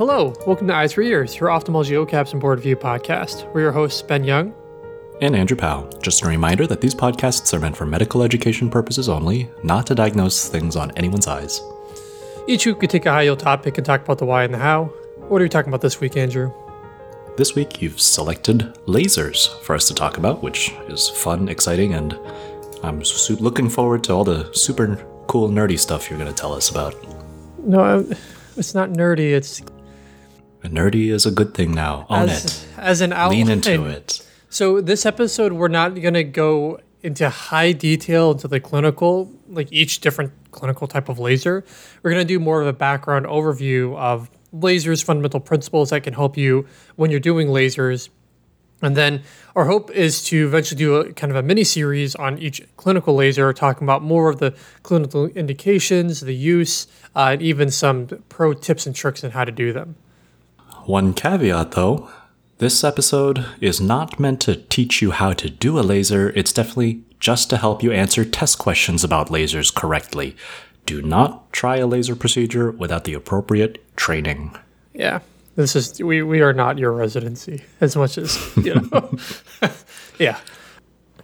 Hello, welcome to Eyes for Ears, your ophthalmology OKAPs and board view podcast. We're your hosts, Ben Young. And Andrew Powell. Just a reminder that these podcasts are meant for medical education purposes only, not to diagnose things on anyone's eyes. Each week we take a high yield topic and talk about the why and the how. What are we talking about this week, Andrew? This week you've selected lasers for us to talk about, which is fun, exciting, and I'm su- looking forward to all the super cool nerdy stuff you're going to tell us about. No, it's not nerdy. It's nerdy is a good thing now. Own as, it. as an outline. Lean into it. So this episode, we're not going to go into high detail into the clinical, like each different clinical type of laser. We're going to do more of a background overview of lasers, fundamental principles that can help you when you're doing lasers. And then our hope is to eventually do a kind of a mini series on each clinical laser, talking about more of the clinical indications, the use, uh, and even some pro tips and tricks on how to do them. One caveat though this episode is not meant to teach you how to do a laser, it's definitely just to help you answer test questions about lasers correctly. Do not try a laser procedure without the appropriate training. Yeah. This is we, we are not your residency as much as you know. yeah.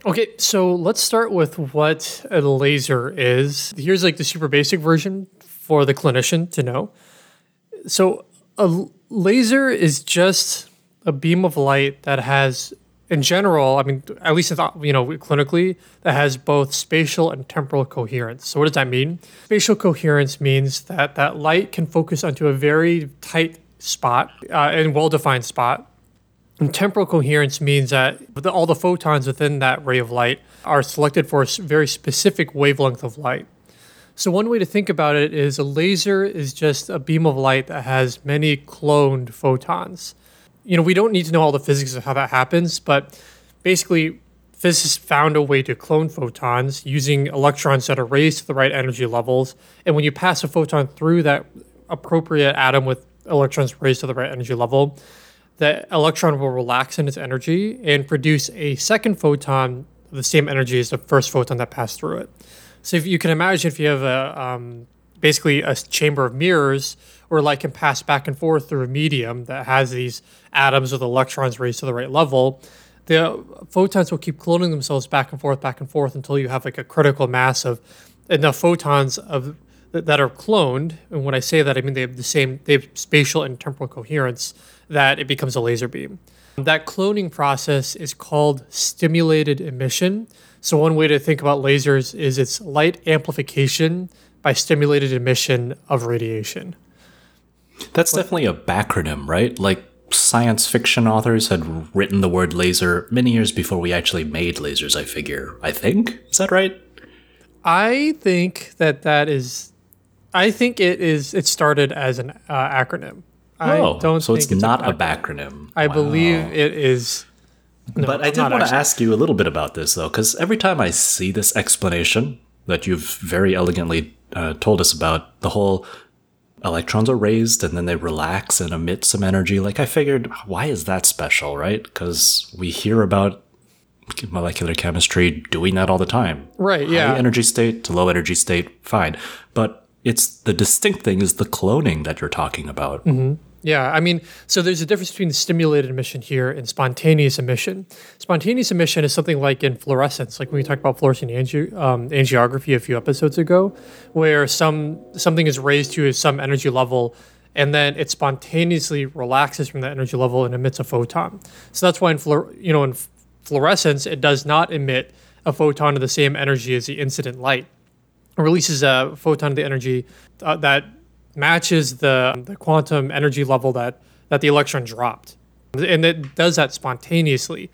Okay, so let's start with what a laser is. Here's like the super basic version for the clinician to know. So a laser is just a beam of light that has in general, I mean, at least you know clinically, that has both spatial and temporal coherence. So what does that mean? Spatial coherence means that that light can focus onto a very tight spot uh, and well-defined spot. And temporal coherence means that all the photons within that ray of light are selected for a very specific wavelength of light. So one way to think about it is a laser is just a beam of light that has many cloned photons you know, we don't need to know all the physics of how that happens, but basically, physicists found a way to clone photons using electrons that are raised to the right energy levels. And when you pass a photon through that appropriate atom with electrons raised to the right energy level, the electron will relax in its energy and produce a second photon of the same energy as the first photon that passed through it. So if you can imagine if you have a um, basically a chamber of mirrors where light can pass back and forth through a medium that has these atoms with electrons raised to the right level, the photons will keep cloning themselves back and forth, back and forth until you have like a critical mass of enough photons of that are cloned. And when I say that, I mean they have the same, they have spatial and temporal coherence that it becomes a laser beam. That cloning process is called stimulated emission. So one way to think about lasers is it's light amplification by stimulated emission of radiation. That's definitely a backronym, right? Like science fiction authors had written the word laser many years before we actually made lasers, I figure. I think. Is that right? I think that that is I think it is it started as an uh, acronym. Oh, I don't so it's, it's, not a backronym. I wow. believe it is no, but I did want to ask you a little bit about this though, because every time I see this explanation that you've very elegantly uh, told us about, the whole electrons are raised and then they relax and emit some energy. Like I figured, why is that special, right? Because we hear about molecular chemistry doing that all the time. Right. Yeah. High energy state to low energy state, fine. But it's the distinct thing is the cloning that you're talking about. Mm-hmm. Yeah, I mean, so there's a difference between stimulated emission here and spontaneous emission. Spontaneous emission is something like in fluorescence, like when we talked about fluorescent angi- um, angiography a few episodes ago, where some something is raised to some energy level, and then it spontaneously relaxes from that energy level and emits a photon. So that's why in fluor- you know in fluorescence it does not emit a photon of the same energy as the incident light. It releases a photon of the energy uh, that matches the, the quantum energy level that, that the electron dropped. And it does that spontaneously.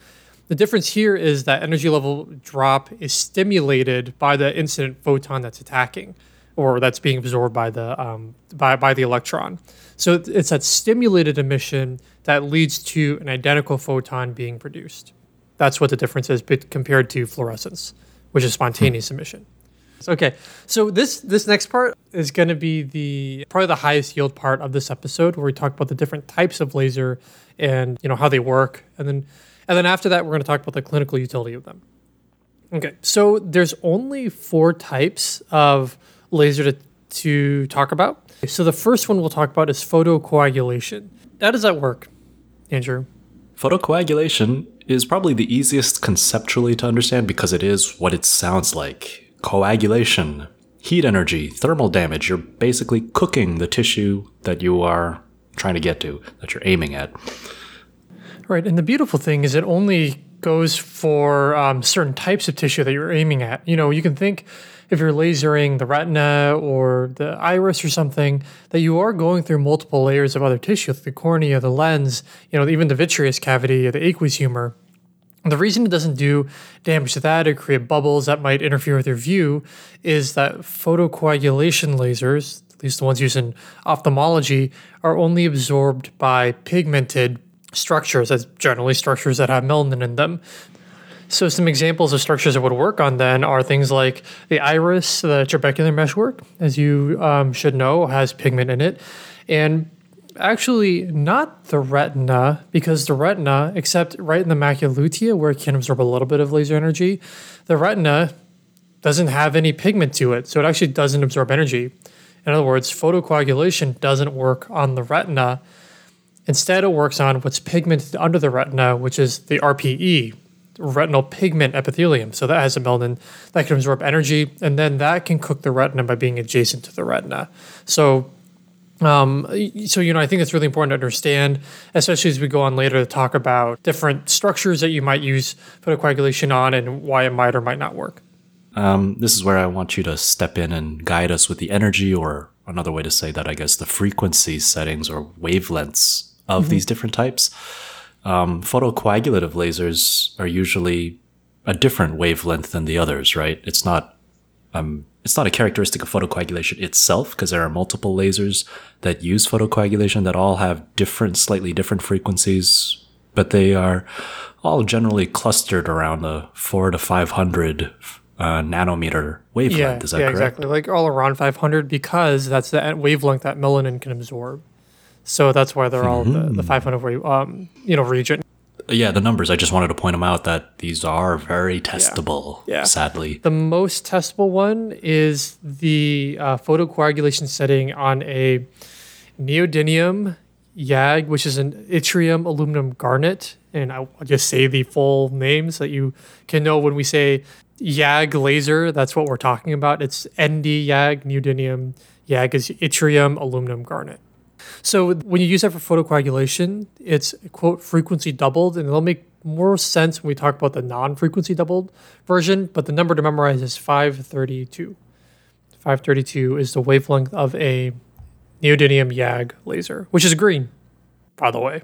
The difference here is that energy level drop is stimulated by the incident photon that's attacking or that's being absorbed by the um, by, by the electron. So it's that stimulated emission that leads to an identical photon being produced. That's what the difference is compared to fluorescence, which is spontaneous emission. Okay, so this this next part is going to be the probably the highest yield part of this episode, where we talk about the different types of laser and you know how they work, and then and then after that, we're going to talk about the clinical utility of them. Okay, so there's only four types of laser to to talk about. So the first one we'll talk about is photocoagulation. How does that work, Andrew? Photocoagulation is probably the easiest conceptually to understand because it is what it sounds like. Coagulation, heat energy, thermal damage. You're basically cooking the tissue that you are trying to get to, that you're aiming at. Right. And the beautiful thing is it only goes for um, certain types of tissue that you're aiming at. You know, you can think if you're lasering the retina or the iris or something, that you are going through multiple layers of other tissue, like the cornea, the lens, you know, even the vitreous cavity, the aqueous humor. The reason it doesn't do damage to that or create bubbles that might interfere with your view is that photocoagulation lasers, at least the ones used in ophthalmology, are only absorbed by pigmented structures, as generally structures that have melanin in them. So some examples of structures that would work on then are things like the iris, the trabecular meshwork, as you um, should know, has pigment in it, and actually not the retina because the retina, except right in the macula lutea where it can absorb a little bit of laser energy, the retina doesn't have any pigment to it, so it actually doesn't absorb energy. In other words, photocoagulation doesn't work on the retina. Instead, it works on what's pigmented under the retina, which is the RPE, retinal pigment epithelium. So that has a melanin that can absorb energy, and then that can cook the retina by being adjacent to the retina. So, um, so you know, I think it's really important to understand, especially as we go on later to talk about different structures that you might use photocoagulation on and why it might or might not work. Um, this is where I want you to step in and guide us with the energy, or another way to say that, I guess, the frequency settings or wavelengths of mm-hmm. these different types. Um, photocoagulative lasers are usually a different wavelength than the others, right? It's not um, it's not a characteristic of photocoagulation itself because there are multiple lasers that use photocoagulation that all have different, slightly different frequencies, but they are all generally clustered around a four to five hundred uh, nanometer wavelength. Yeah, Is that yeah, correct? exactly. Like all around 500 because that's the wavelength that melanin can absorb. So that's why they're all mm-hmm. the, the 500 um, you know region. Yeah, the numbers. I just wanted to point them out that these are very testable. Yeah. yeah. Sadly, the most testable one is the uh, photocoagulation setting on a neodymium YAG, which is an yttrium aluminum garnet. And I'll just say the full name so that you can know when we say YAG laser, that's what we're talking about. It's ND YAG, neodymium. YAG is yttrium aluminum garnet. So when you use that for photocoagulation, it's quote frequency doubled, and it'll make more sense when we talk about the non-frequency doubled version. But the number to memorize is 532. 532 is the wavelength of a neodymium YAG laser, which is green, by the way.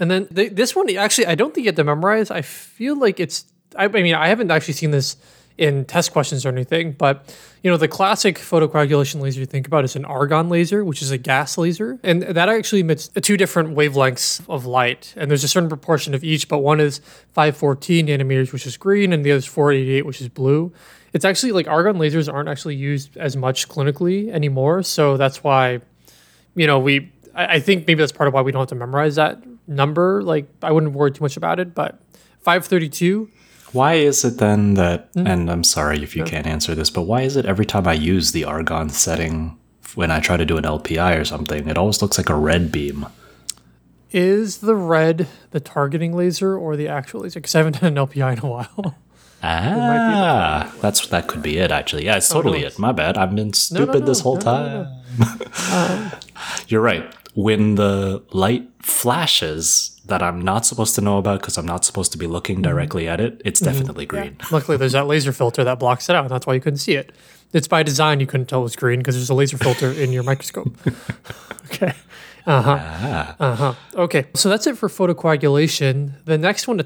And then this one, actually, I don't think you have to memorize. I feel like it's. I, I mean, I haven't actually seen this in test questions or anything, but you know, the classic photocoagulation laser you think about is an argon laser, which is a gas laser, and that actually emits two different wavelengths of light, and there's a certain proportion of each, but one is 514 nanometers, which is green, and the other is 488, which is blue. It's actually like argon lasers aren't actually used as much clinically anymore, so that's why, you know, we. I, think maybe that's part of why we don't have to memorize that number. Like, I wouldn't worry too much about it, but 532 why is it then that, mm. and I'm sorry if you can't answer this, but why is it every time I use the argon setting when I try to do an LPI or something, it always looks like a red beam? Is the red the targeting laser or the actual laser? Because I haven't done an LPI in a while. Ah, that's that could be it. Actually, yeah, it's oh, totally no. it. My bad. I've been stupid no, no, this whole time. um, You're right. When the light flashes, that I'm not supposed to know about because I'm not supposed to be looking mm-hmm. directly at it, it's mm-hmm. definitely green. Yeah. Luckily, there's that laser filter that blocks it out. And that's why you couldn't see it. It's by design you couldn't tell it was green because there's a laser filter in your microscope. okay. Uh huh. Ah. Uh huh. Okay. So that's it for photocoagulation. The next one.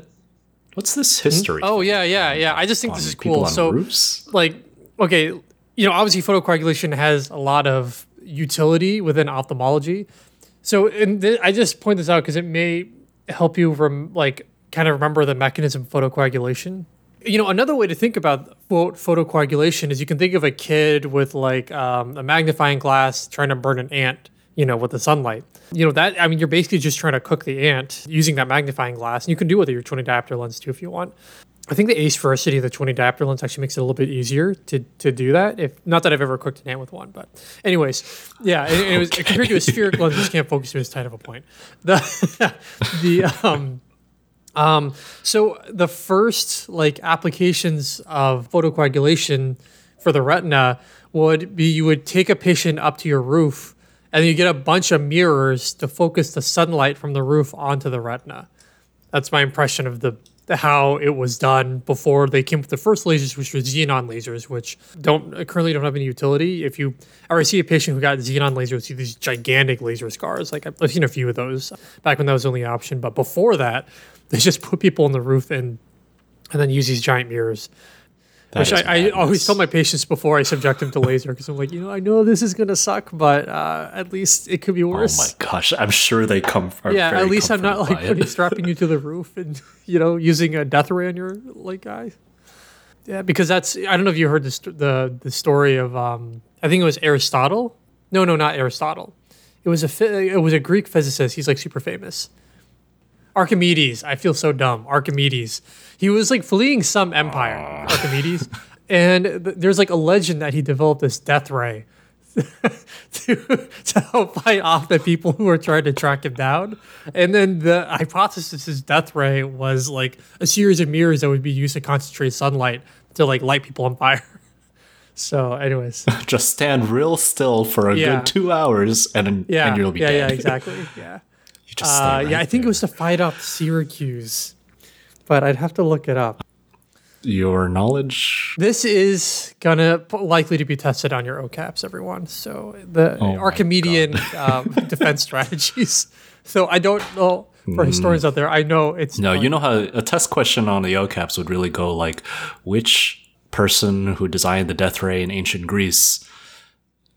What's this history? Oh yeah, yeah, yeah. I just think this is cool. so, roofs? like, okay, you know, obviously photocoagulation has a lot of utility within ophthalmology. So, th- I just point this out because it may help you rem- like kind of remember the mechanism of photocoagulation. You know, another way to think about quote photocoagulation is you can think of a kid with like um, a magnifying glass trying to burn an ant, you know, with the sunlight. You know that I mean, you're basically just trying to cook the ant using that magnifying glass, and you can do it with your 20 diopter lens too if you want. I think the ace asphericity of the 20 diopter lens actually makes it a little bit easier to, to do that. If not that I've ever cooked an ant with one, but anyways, yeah. And it was compared to a spherical lens, which can't focus to as tight of a point. The the um um so the first like applications of photocoagulation for the retina would be you would take a patient up to your roof and you get a bunch of mirrors to focus the sunlight from the roof onto the retina. That's my impression of the how it was done before they came with the first lasers, which were xenon lasers, which don't currently don't have any utility. If you ever see a patient who got xenon lasers, see these gigantic laser scars. Like I've seen a few of those back when that was the only option, but before that, they just put people on the roof and and then use these giant mirrors. That Which I, I, always tell my patients before I subject them to laser because I'm like, you know, I know this is gonna suck, but uh, at least it could be worse. Oh my gosh, I'm sure they come. yeah, at least I'm not like putting, strapping you to the roof and you know using a death ray on your like eye. Yeah, because that's I don't know if you heard the the the story of um I think it was Aristotle. No, no, not Aristotle. It was a it was a Greek physicist. He's like super famous. Archimedes. I feel so dumb. Archimedes he was like fleeing some empire, Archimedes, and th- there's like a legend that he developed this death ray to, to help fight off the people who were trying to track him down. And then the hypothesis is death ray was like a series of mirrors that would be used to concentrate sunlight to like light people on fire. So, anyways, just stand real still for a yeah. good two hours, and yeah, and you'll be yeah, dead. yeah, exactly, yeah. Just uh, right yeah, I think there. it was to fight off Syracuse but I'd have to look it up. Your knowledge. This is gonna likely to be tested on your OKAPs, everyone. So the oh Archimedean um, defense strategies. So I don't know for mm. historians out there. I know it's no. You know how a test question on the OKAPs would really go like, which person who designed the death ray in ancient Greece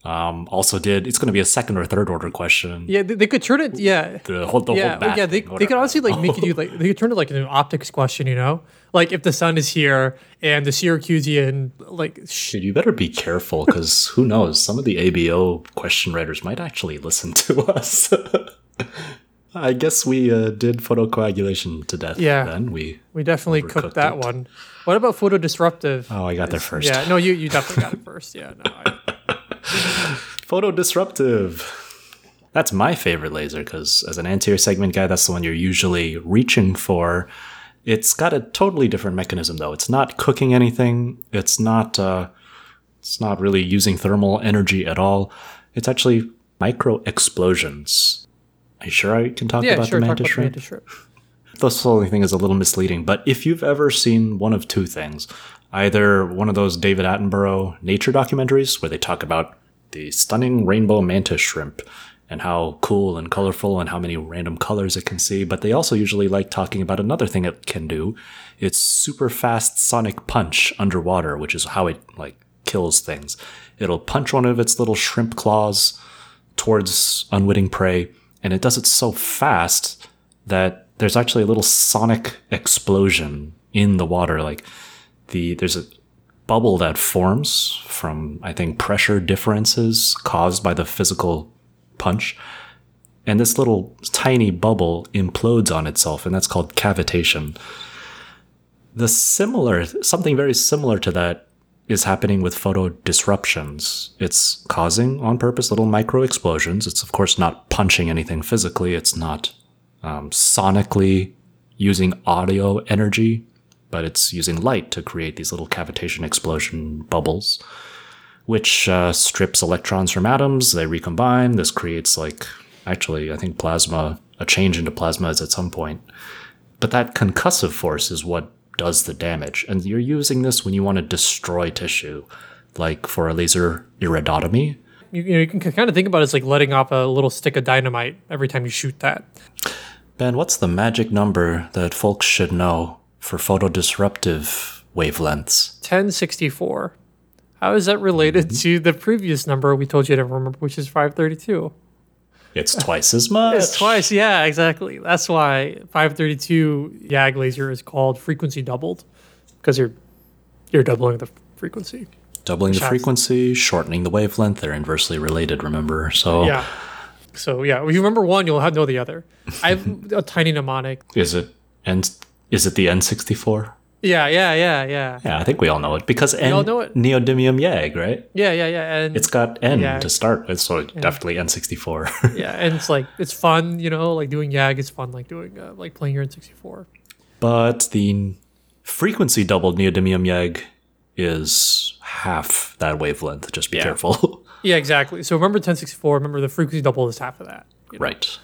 um, also did it's going to be a second or third order question. Yeah, they, they could turn it. Yeah, the whole, the yeah, whole yeah. They, they could honestly like make you like they could turn it like an optics question. You know, like if the sun is here and the Syracusean like. Sh- Dude, you better be careful because who knows? Some of the ABO question writers might actually listen to us. I guess we uh, did photocoagulation to death. Yeah, then we we definitely cooked that it. one. What about photodisruptive? Oh, I got there first. Yeah, no, you you definitely got it first. Yeah, no. I, Photo disruptive. That's my favorite laser because, as an anterior segment guy, that's the one you're usually reaching for. It's got a totally different mechanism, though. It's not cooking anything. It's not. Uh, it's not really using thermal energy at all. It's actually micro explosions. Are you sure I can talk yeah, about sure, the mantis shrimp? The only thing is a little misleading, but if you've ever seen one of two things, either one of those David Attenborough nature documentaries where they talk about the stunning rainbow mantis shrimp and how cool and colorful and how many random colors it can see, but they also usually like talking about another thing it can do. It's super fast sonic punch underwater, which is how it like kills things. It'll punch one of its little shrimp claws towards unwitting prey, and it does it so fast that there's actually a little sonic explosion in the water. Like the there's a bubble that forms from I think pressure differences caused by the physical punch. And this little tiny bubble implodes on itself, and that's called cavitation. The similar, something very similar to that is happening with photo disruptions. It's causing on purpose little micro explosions. It's, of course, not punching anything physically, it's not um, sonically using audio energy but it's using light to create these little cavitation explosion bubbles, which uh, strips electrons from atoms. They recombine. This creates like actually, I think plasma. A change into plasma is at some point, but that concussive force is what does the damage. And you're using this when you want to destroy tissue, like for a laser iridotomy. You, you, know, you can kind of think about it as like letting off a little stick of dynamite every time you shoot that. Ben, what's the magic number that folks should know for photodisruptive wavelengths. 1064. How is that related mm-hmm. to the previous number we told you to remember, which is 532? It's twice as much. it's twice, yeah, exactly. That's why 532 YAG laser is called frequency doubled, because you're you're doubling the frequency. Doubling the frequency, shortening the wavelength. They're inversely related, remember? So yeah. So yeah, if you remember one, you'll have know the other. I have a tiny mnemonic. Is it and is it the N64? Yeah, yeah, yeah, yeah. Yeah, I think we all know it because N- all know it. neodymium YAG, right? Yeah, yeah, yeah. And it's got N YAG. to start with, so definitely N64. yeah, and it's like it's fun, you know, like doing YAG is fun, like doing uh, like playing your N64. But the frequency doubled neodymium YAG is half that wavelength. Just be yeah. careful. yeah, exactly. So remember 1064. Remember the frequency double is half of that. You know? Right.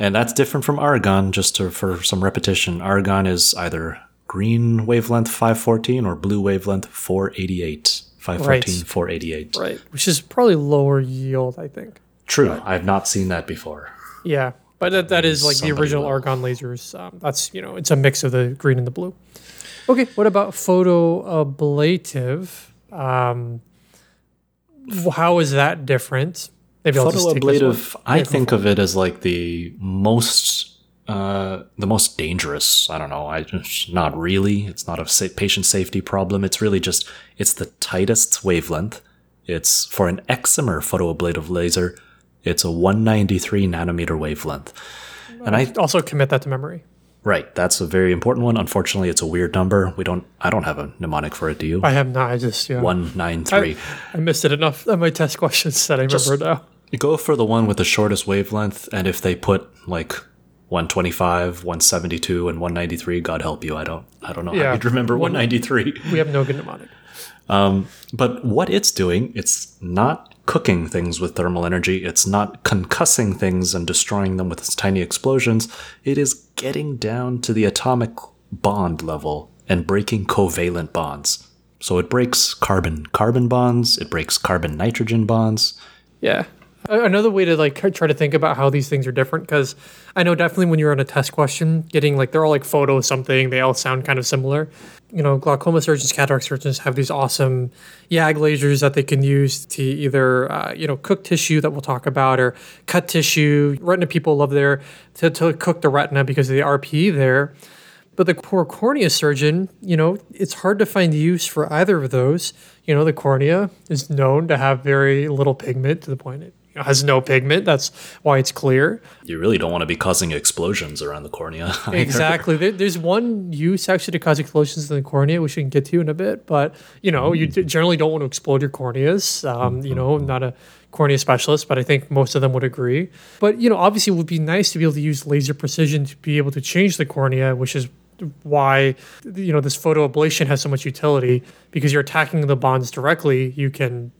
And that's different from argon, just to, for some repetition. Argon is either green wavelength 514 or blue wavelength 488. 514, right. 488. Right. Which is probably lower yield, I think. True. I've not seen that before. Yeah. But that, that is like the original will. argon lasers. Um, that's, you know, it's a mix of the green and the blue. Okay. What about photoablative? Um, how is that different? Maybe photoablative. I think of it as like the most uh, the most dangerous. I don't know. I not really. It's not a sa- patient safety problem. It's really just it's the tightest wavelength. It's for an excimer photoablative laser. It's a 193 nanometer wavelength. And I also commit that to memory. Right, that's a very important one. Unfortunately, it's a weird number. We don't. I don't have a mnemonic for it. Do you? I have not. I just yeah. One nine three. I, I missed it enough on my test questions that I remember just now. Go for the one with the shortest wavelength, and if they put like 125, 172, and 193, God help you. I don't. I don't know yeah. how you'd remember 193. We have no good mnemonic. Um, but what it's doing, it's not cooking things with thermal energy. It's not concussing things and destroying them with its tiny explosions. It is getting down to the atomic bond level and breaking covalent bonds. So it breaks carbon carbon bonds, it breaks carbon nitrogen bonds. Yeah. Another way to like try to think about how these things are different because I know definitely when you're on a test question, getting like they're all like photo something, they all sound kind of similar. You know, glaucoma surgeons, cataract surgeons have these awesome YAG lasers that they can use to either uh, you know cook tissue that we'll talk about or cut tissue. Retina people love their to, to cook the retina because of the RPE there. But the poor cornea surgeon, you know, it's hard to find use for either of those. You know, the cornea is known to have very little pigment to the point it has no pigment. That's why it's clear. You really don't want to be causing explosions around the cornea. Either. Exactly. There, there's one use actually to cause explosions in the cornea, which we can get to in a bit. But you know, you generally don't want to explode your corneas. Um, you know, I'm not a cornea specialist, but I think most of them would agree. But you know, obviously, it would be nice to be able to use laser precision to be able to change the cornea, which is why you know this photoablation has so much utility because you're attacking the bonds directly. You can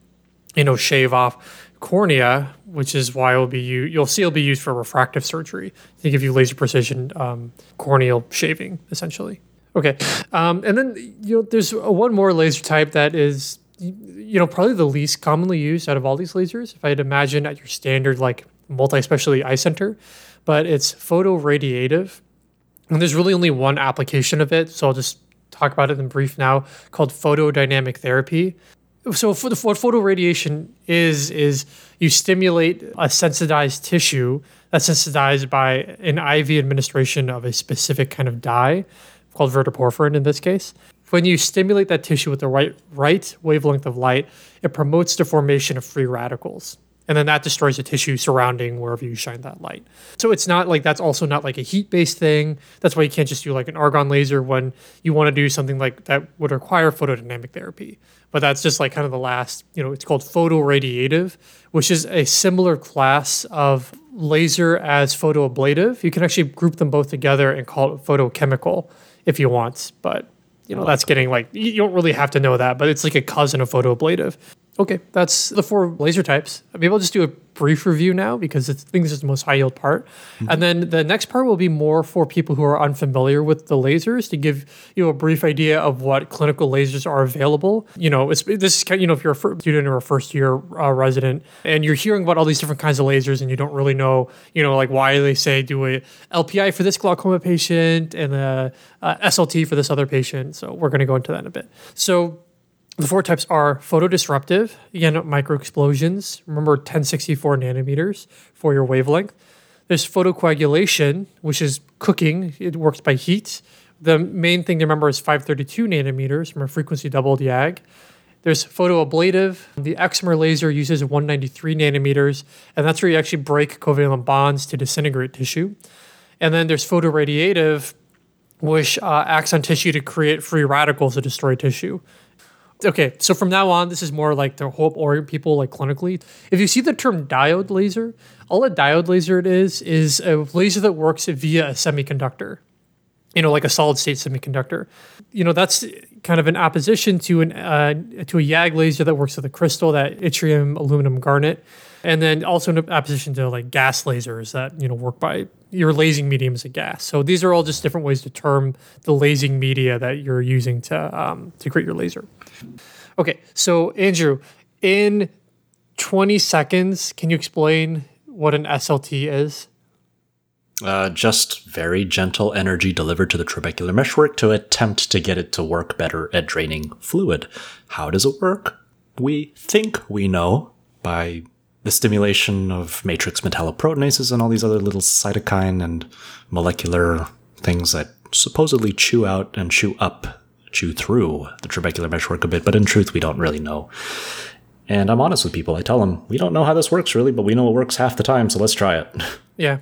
you know shave off cornea, which is why it'll be you. You'll see it'll be used for refractive surgery to give you laser precision um, corneal shaving, essentially. Okay, um, and then you know there's one more laser type that is you know probably the least commonly used out of all these lasers. If I had to imagine at your standard like multi-specialty eye center, but it's photoradiative, and there's really only one application of it. So I'll just talk about it in brief now, called photodynamic therapy so for the, what photoradiation is is you stimulate a sensitized tissue that's sensitized by an IV administration of a specific kind of dye called verteporfin in this case. When you stimulate that tissue with the right right wavelength of light, it promotes the formation of free radicals and then that destroys the tissue surrounding wherever you shine that light. So it's not like that's also not like a heat based thing. That's why you can't just do like an argon laser when you want to do something like that would require photodynamic therapy. But that's just like kind of the last, you know, it's called photoradiative, which is a similar class of laser as photoablative. You can actually group them both together and call it photochemical if you want, but you know, that's getting like you don't really have to know that, but it's like a cousin of photoablative. Okay, that's the four laser types. Maybe I'll just do a brief review now because I think this is the most high yield part. Mm-hmm. And then the next part will be more for people who are unfamiliar with the lasers to give you a brief idea of what clinical lasers are available. You know, this is kind of, you know, if you're a student or a first year uh, resident and you're hearing about all these different kinds of lasers and you don't really know, you know, like why they say do a LPI for this glaucoma patient and a, a SLT for this other patient. So we're going to go into that in a bit. So the four types are photodisruptive, again, microexplosions. Remember 1064 nanometers for your wavelength. There's photocoagulation, which is cooking, it works by heat. The main thing to remember is 532 nanometers from a frequency doubled YAG. There's photoablative. The excimer laser uses 193 nanometers, and that's where you actually break covalent bonds to disintegrate tissue. And then there's photoradiative, which uh, acts on tissue to create free radicals to destroy tissue. Okay, so from now on, this is more like to help orient people like clinically. If you see the term diode laser, all a diode laser it is is a laser that works via a semiconductor you know, like a solid state semiconductor. You know, that's kind of an opposition to an uh, to a YAG laser that works with a crystal, that yttrium aluminum garnet, and then also an opposition to like gas lasers that you know work by your lasing medium is a gas. So these are all just different ways to term the lasing media that you're using to um, to create your laser. Okay, so Andrew, in 20 seconds, can you explain what an SLT is? Uh, just very gentle energy delivered to the trabecular meshwork to attempt to get it to work better at draining fluid. How does it work? We think we know by the stimulation of matrix metalloproteinases and all these other little cytokine and molecular things that supposedly chew out and chew up, chew through the trabecular meshwork a bit, but in truth, we don't really know. And I'm honest with people. I tell them, we don't know how this works really, but we know it works half the time, so let's try it. Yeah.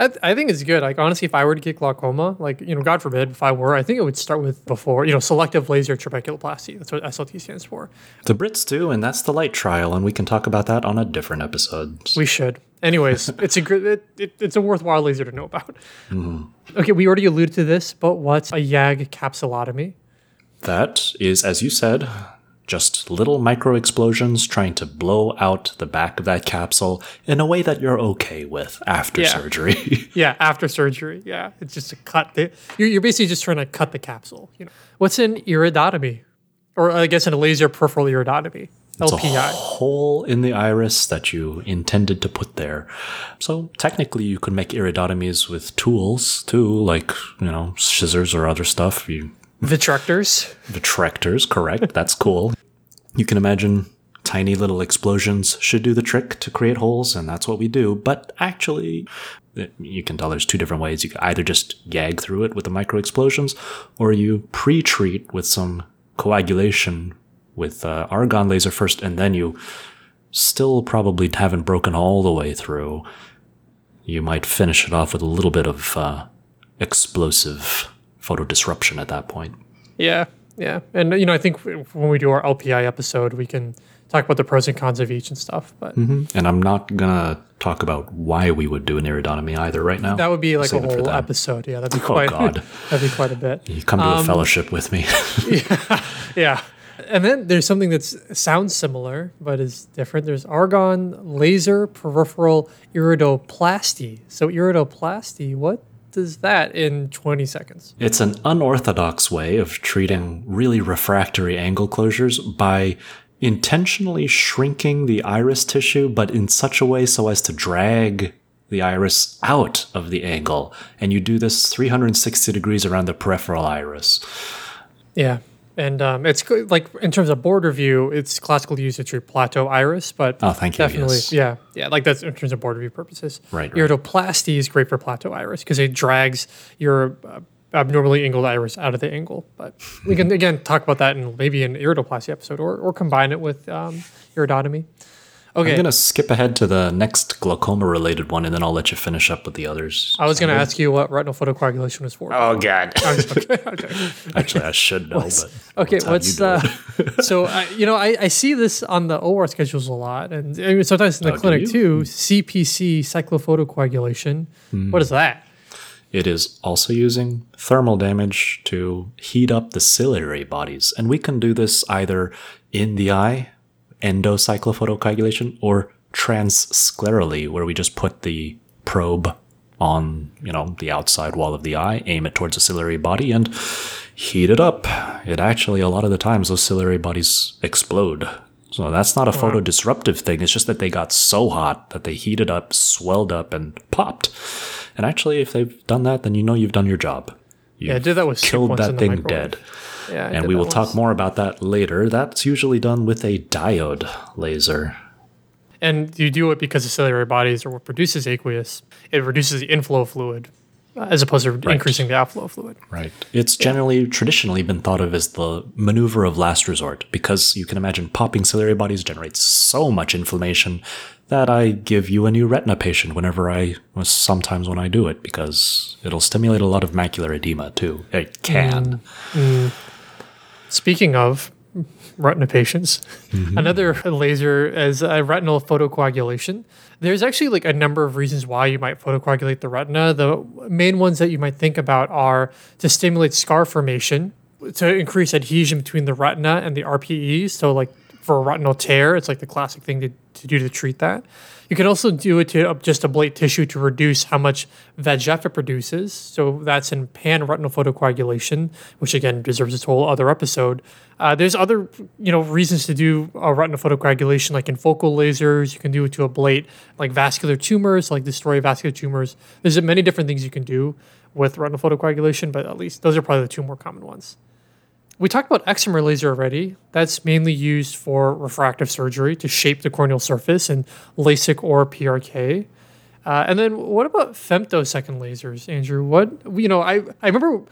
I, th- I think it's good. Like honestly, if I were to get glaucoma, like you know, God forbid, if I were, I think it would start with before you know, selective laser trabeculoplasty. That's what SLT stands for. The Brits do, and that's the light trial, and we can talk about that on a different episode. We should. Anyways, it's a good, it, it, it's a worthwhile laser to know about. Mm-hmm. Okay, we already alluded to this, but what's a YAG capsulotomy? That is, as you said, just little micro explosions trying to blow out the back of that capsule in a way that you're okay with after yeah. surgery. yeah, after surgery. Yeah, it's just a cut. The, you're, you're basically just trying to cut the capsule. You know, what's an iridotomy, or I guess in a laser peripheral iridotomy? It's LPI. a hole in the iris that you intended to put there. So technically, you could make iridotomies with tools too, like you know scissors or other stuff. You Vitrectors. Vitrectors, correct. That's cool. You can imagine tiny little explosions should do the trick to create holes, and that's what we do. But actually, you can tell there's two different ways. You can either just gag through it with the micro explosions, or you pre treat with some coagulation with uh, argon laser first, and then you still probably haven't broken all the way through. You might finish it off with a little bit of uh, explosive photo disruption at that point. Yeah, yeah, and you know, I think when we do our LPI episode, we can talk about the pros and cons of each and stuff. But mm-hmm. and I'm not gonna talk about why we would do an iridotomy either right now. That would be like a whole episode. Yeah, that'd be oh, quite. Oh God, that'd be quite a bit. You come to um, a fellowship with me. yeah, yeah. And then there's something that sounds similar but is different. There's argon laser peripheral iridoplasty. So iridoplasty, what does that in 20 seconds. It's an unorthodox way of treating really refractory angle closures by intentionally shrinking the iris tissue, but in such a way so as to drag the iris out of the angle. And you do this 360 degrees around the peripheral iris. Yeah and um, it's like in terms of border view, it's classical to use to treat plateau iris, but oh, thank you. Definitely, yes. yeah, yeah, like that's in terms of border view purposes. Right. Iridoplasty right. is great for plateau iris because it drags your uh, abnormally angled iris out of the angle. But we can again talk about that in maybe an iridoplasty episode, or or combine it with um, iridotomy. Okay. I'm going to skip ahead to the next glaucoma related one and then I'll let you finish up with the others. I was going to ask you what retinal photocoagulation is for. Oh, God. okay, okay. Actually, I should know, but. Okay, what's. Uh, so, uh, you know, I, I see this on the OR schedules a lot and I mean, sometimes in the oh, clinic too. CPC, cyclophotocoagulation. Mm. What is that? It is also using thermal damage to heat up the ciliary bodies. And we can do this either in the eye endocyclophotocoagulation or transsclerally, where we just put the probe on, you know, the outside wall of the eye, aim it towards the ciliary body, and heat it up. It actually, a lot of the times, those ciliary bodies explode. So that's not a wow. photo disruptive thing. It's just that they got so hot that they heated up, swelled up, and popped. And actually, if they've done that, then you know you've done your job. You've yeah, I did that with killed that thing dead. Yeah, and we will talk more about that later. That's usually done with a diode laser. And you do it because the ciliary bodies are what produces aqueous. It reduces the inflow of fluid as opposed to right. increasing the outflow fluid. Right. It's generally traditionally been thought of as the maneuver of last resort because you can imagine popping ciliary bodies generates so much inflammation that I give you a new retina patient whenever I sometimes when I do it because it'll stimulate a lot of macular edema too. It can. Mm. Mm. Speaking of retina patients. Mm-hmm. Another laser is a retinal photocoagulation. There's actually like a number of reasons why you might photocoagulate the retina. The main ones that you might think about are to stimulate scar formation, to increase adhesion between the retina and the RPE. So like for a retinal tear, it's like the classic thing to, to do to treat that. You can also do it to just ablate tissue to reduce how much VEGF it produces. So that's in pan retinal photocoagulation, which again deserves its whole other episode. Uh, there's other you know reasons to do a retinal photocoagulation, like in focal lasers. You can do it to ablate like vascular tumors, like destroy vascular tumors. There's many different things you can do with retinal photocoagulation, but at least those are probably the two more common ones. We talked about excimer laser already. That's mainly used for refractive surgery to shape the corneal surface in LASIK or PRK. Uh, and then what about femtosecond lasers, Andrew? What you know, I I remember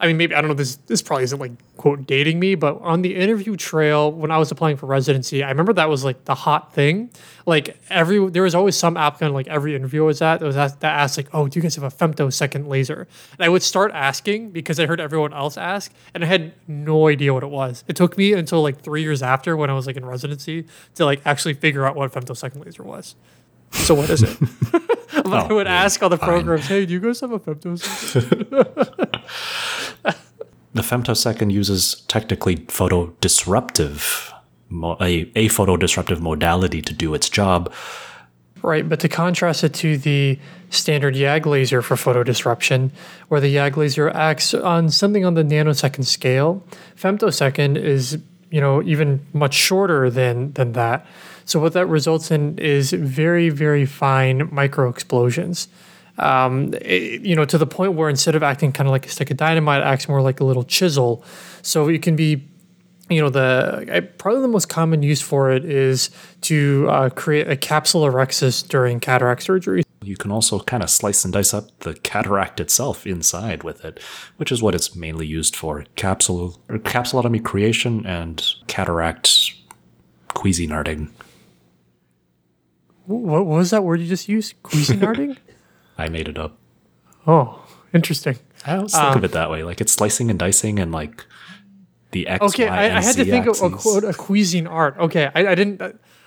I mean, maybe I don't know. This this probably isn't like quote dating me, but on the interview trail when I was applying for residency, I remember that was like the hot thing. Like every there was always some applicant like every interview I was at that was asked, that asked like, "Oh, do you guys have a femtosecond laser?" And I would start asking because I heard everyone else ask, and I had no idea what it was. It took me until like three years after when I was like in residency to like actually figure out what a femtosecond laser was. So what is it? oh, I would yeah, ask all the programs, "Hey, do you guys have a femtosecond?" the femtosecond uses technically photo disruptive, a, a photo disruptive modality to do its job. Right, but to contrast it to the standard YAG laser for photo disruption, where the YAG laser acts on something on the nanosecond scale, femtosecond is you know even much shorter than than that. So what that results in is very very fine micro explosions um, it, you know, to the point where instead of acting kind of like a stick of dynamite, it acts more like a little chisel. So it can be, you know, the probably the most common use for it is to uh, create a capsulorhexis during cataract surgery. You can also kind of slice and dice up the cataract itself inside with it, which is what it's mainly used for: capsule capsulotomy creation and cataract Cuisinarting. What was that word you just used? Cuisinarting? I made it up. Oh, interesting. I always think um, of it that way. Like it's slicing and dicing and like the X. Okay, y, I, I, had to think axes. of a quote, a Cuisinart. Okay, I, I didn't.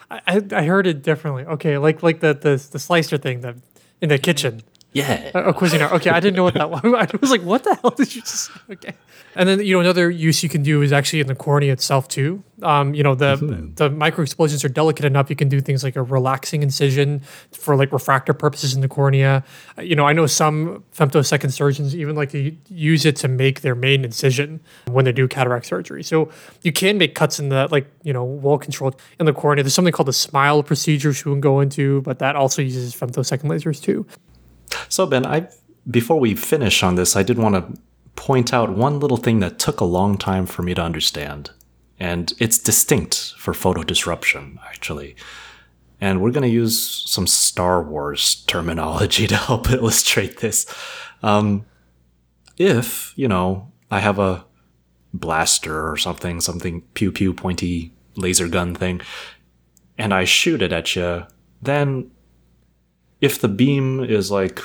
I, I heard it differently. Okay, like like the the, the slicer thing that in the kitchen. Yeah. A, a Cuisinart. Okay, I didn't know what that was. I was like, what the hell did you just? Okay. And then you know another use you can do is actually in the cornea itself too. Um, you know the mm-hmm. the micro explosions are delicate enough. You can do things like a relaxing incision for like refractor purposes in the cornea. Uh, you know I know some femtosecond surgeons even like to use it to make their main incision when they do cataract surgery. So you can make cuts in the like you know well controlled in the cornea. There's something called the smile procedure which we can go into, but that also uses femtosecond lasers too. So Ben, I before we finish on this, I did want to point out one little thing that took a long time for me to understand. And it's distinct for photo disruption, actually. And we're going to use some Star Wars terminology to help illustrate this. Um, if, you know, I have a blaster or something, something pew pew pointy laser gun thing, and I shoot it at you, then if the beam is like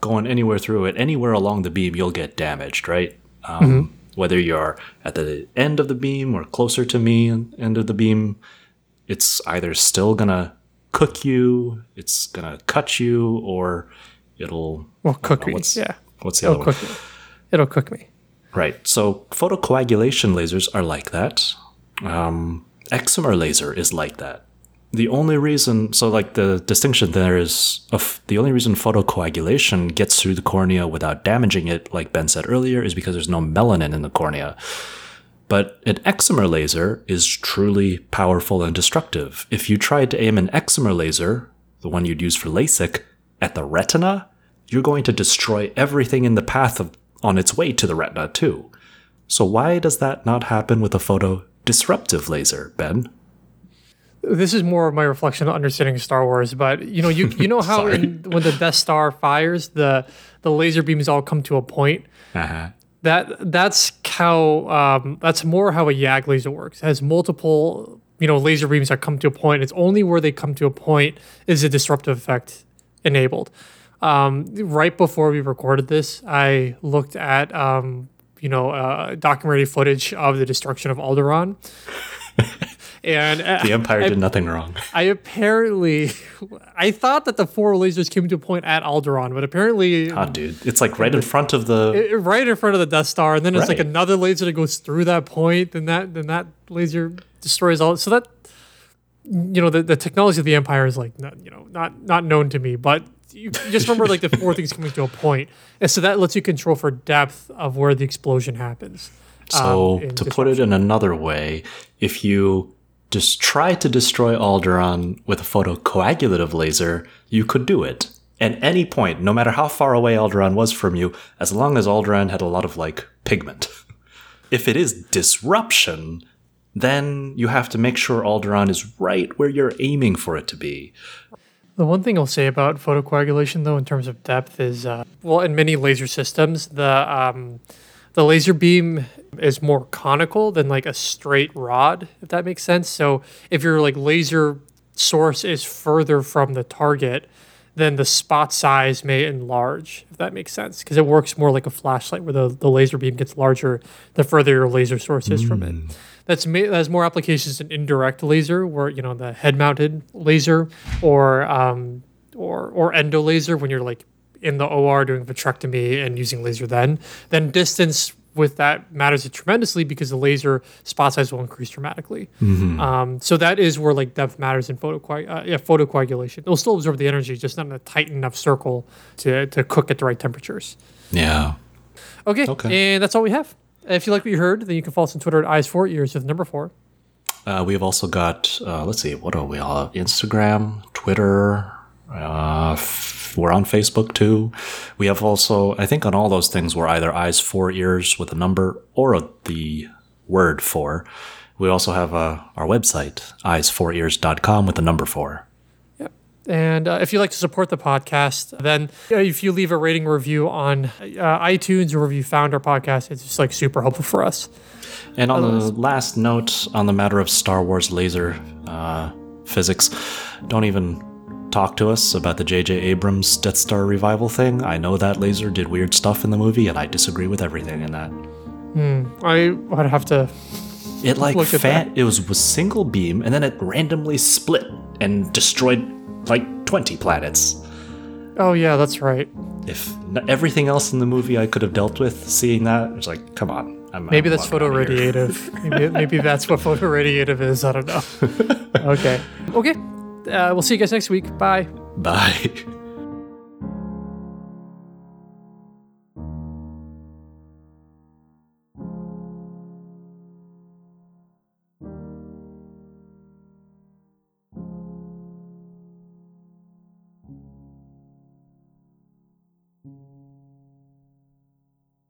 going anywhere through it, anywhere along the beam, you'll get damaged, right? Um, mm-hmm. Whether you're at the end of the beam or closer to me, end of the beam, it's either still gonna cook you, it's gonna cut you, or it'll well cook me. What's, yeah. What's the it'll other one? Me. It'll cook me. Right. So photocoagulation lasers are like that. Um, excimer laser is like that the only reason, so like the distinction there is of the only reason photocoagulation gets through the cornea without damaging it, like Ben said earlier, is because there's no melanin in the cornea. But an excimer laser is truly powerful and destructive. If you tried to aim an excimer laser, the one you'd use for LASIK, at the retina, you're going to destroy everything in the path of, on its way to the retina too. So why does that not happen with a photo disruptive laser, Ben? This is more of my reflection on understanding Star Wars, but you know, you you know how in, when the Death Star fires, the the laser beams all come to a point. Uh-huh. That that's how um, that's more how a YAG laser works. It has multiple you know laser beams that come to a point. It's only where they come to a point is a disruptive effect enabled. Um, right before we recorded this, I looked at um, you know uh, documentary footage of the destruction of Alderaan. and uh, the Empire I, did nothing wrong. I apparently, I thought that the four lasers came to a point at Alderaan, but apparently, oh, dude, it's like right in front of the, it, right in front of the Death Star, and then there's right. like another laser that goes through that point, then that then that laser destroys all. So that, you know, the, the technology of the Empire is like not you know not not known to me, but you just remember like the four things coming to a point, and so that lets you control for depth of where the explosion happens. So um, to put it in another way, if you just try to destroy Alderaan with a photocoagulative laser, you could do it. At any point, no matter how far away Alderaan was from you, as long as Alderaan had a lot of, like, pigment. if it is disruption, then you have to make sure Alderaan is right where you're aiming for it to be. The one thing I'll say about photocoagulation, though, in terms of depth, is uh, well, in many laser systems, the um, the laser beam is more conical than like a straight rod, if that makes sense. So if your like laser source is further from the target, then the spot size may enlarge, if that makes sense, because it works more like a flashlight where the, the laser beam gets larger the further your laser source is mm. from it. Mm. That's ma- has more applications than indirect laser, where you know the head-mounted laser or um, or or endo laser when you're like in the OR doing vitrectomy and using laser then. Then distance with that matters tremendously because the laser spot size will increase dramatically. Mm-hmm. Um, so that is where like depth matters in photo uh, yeah, photocoagulation. It'll still absorb the energy, just not in a tight enough circle to, to cook at the right temperatures. Yeah. Okay. okay. And that's all we have. If you like what you heard, then you can follow us on Twitter at eyes four ears with number four. Uh, we have also got, uh, let's see, what are we all? Instagram, Twitter, uh, we're on Facebook too. We have also, I think on all those things, we're either eyes four ears with a number or a, the word four. We also have uh, our website, eyes4ears.com with the number four. Yep. And uh, if you'd like to support the podcast, then if you leave a rating review on uh, iTunes or if you found our podcast, it's just like super helpful for us. And on Otherwise, the last note on the matter of Star Wars laser uh, physics, don't even talk to us about the J.J. Abrams Death Star revival thing. I know that laser did weird stuff in the movie, and I disagree with everything in that. Hmm. I would have to. It like fat. It was a single beam, and then it randomly split and destroyed like twenty planets. Oh yeah, that's right. If everything else in the movie I could have dealt with, seeing that, it's like, come on. I'm, maybe I'm that's photoradiative. maybe, maybe that's what photoradiative is. I don't know. okay. Okay. Uh, we'll see you guys next week. Bye. Bye.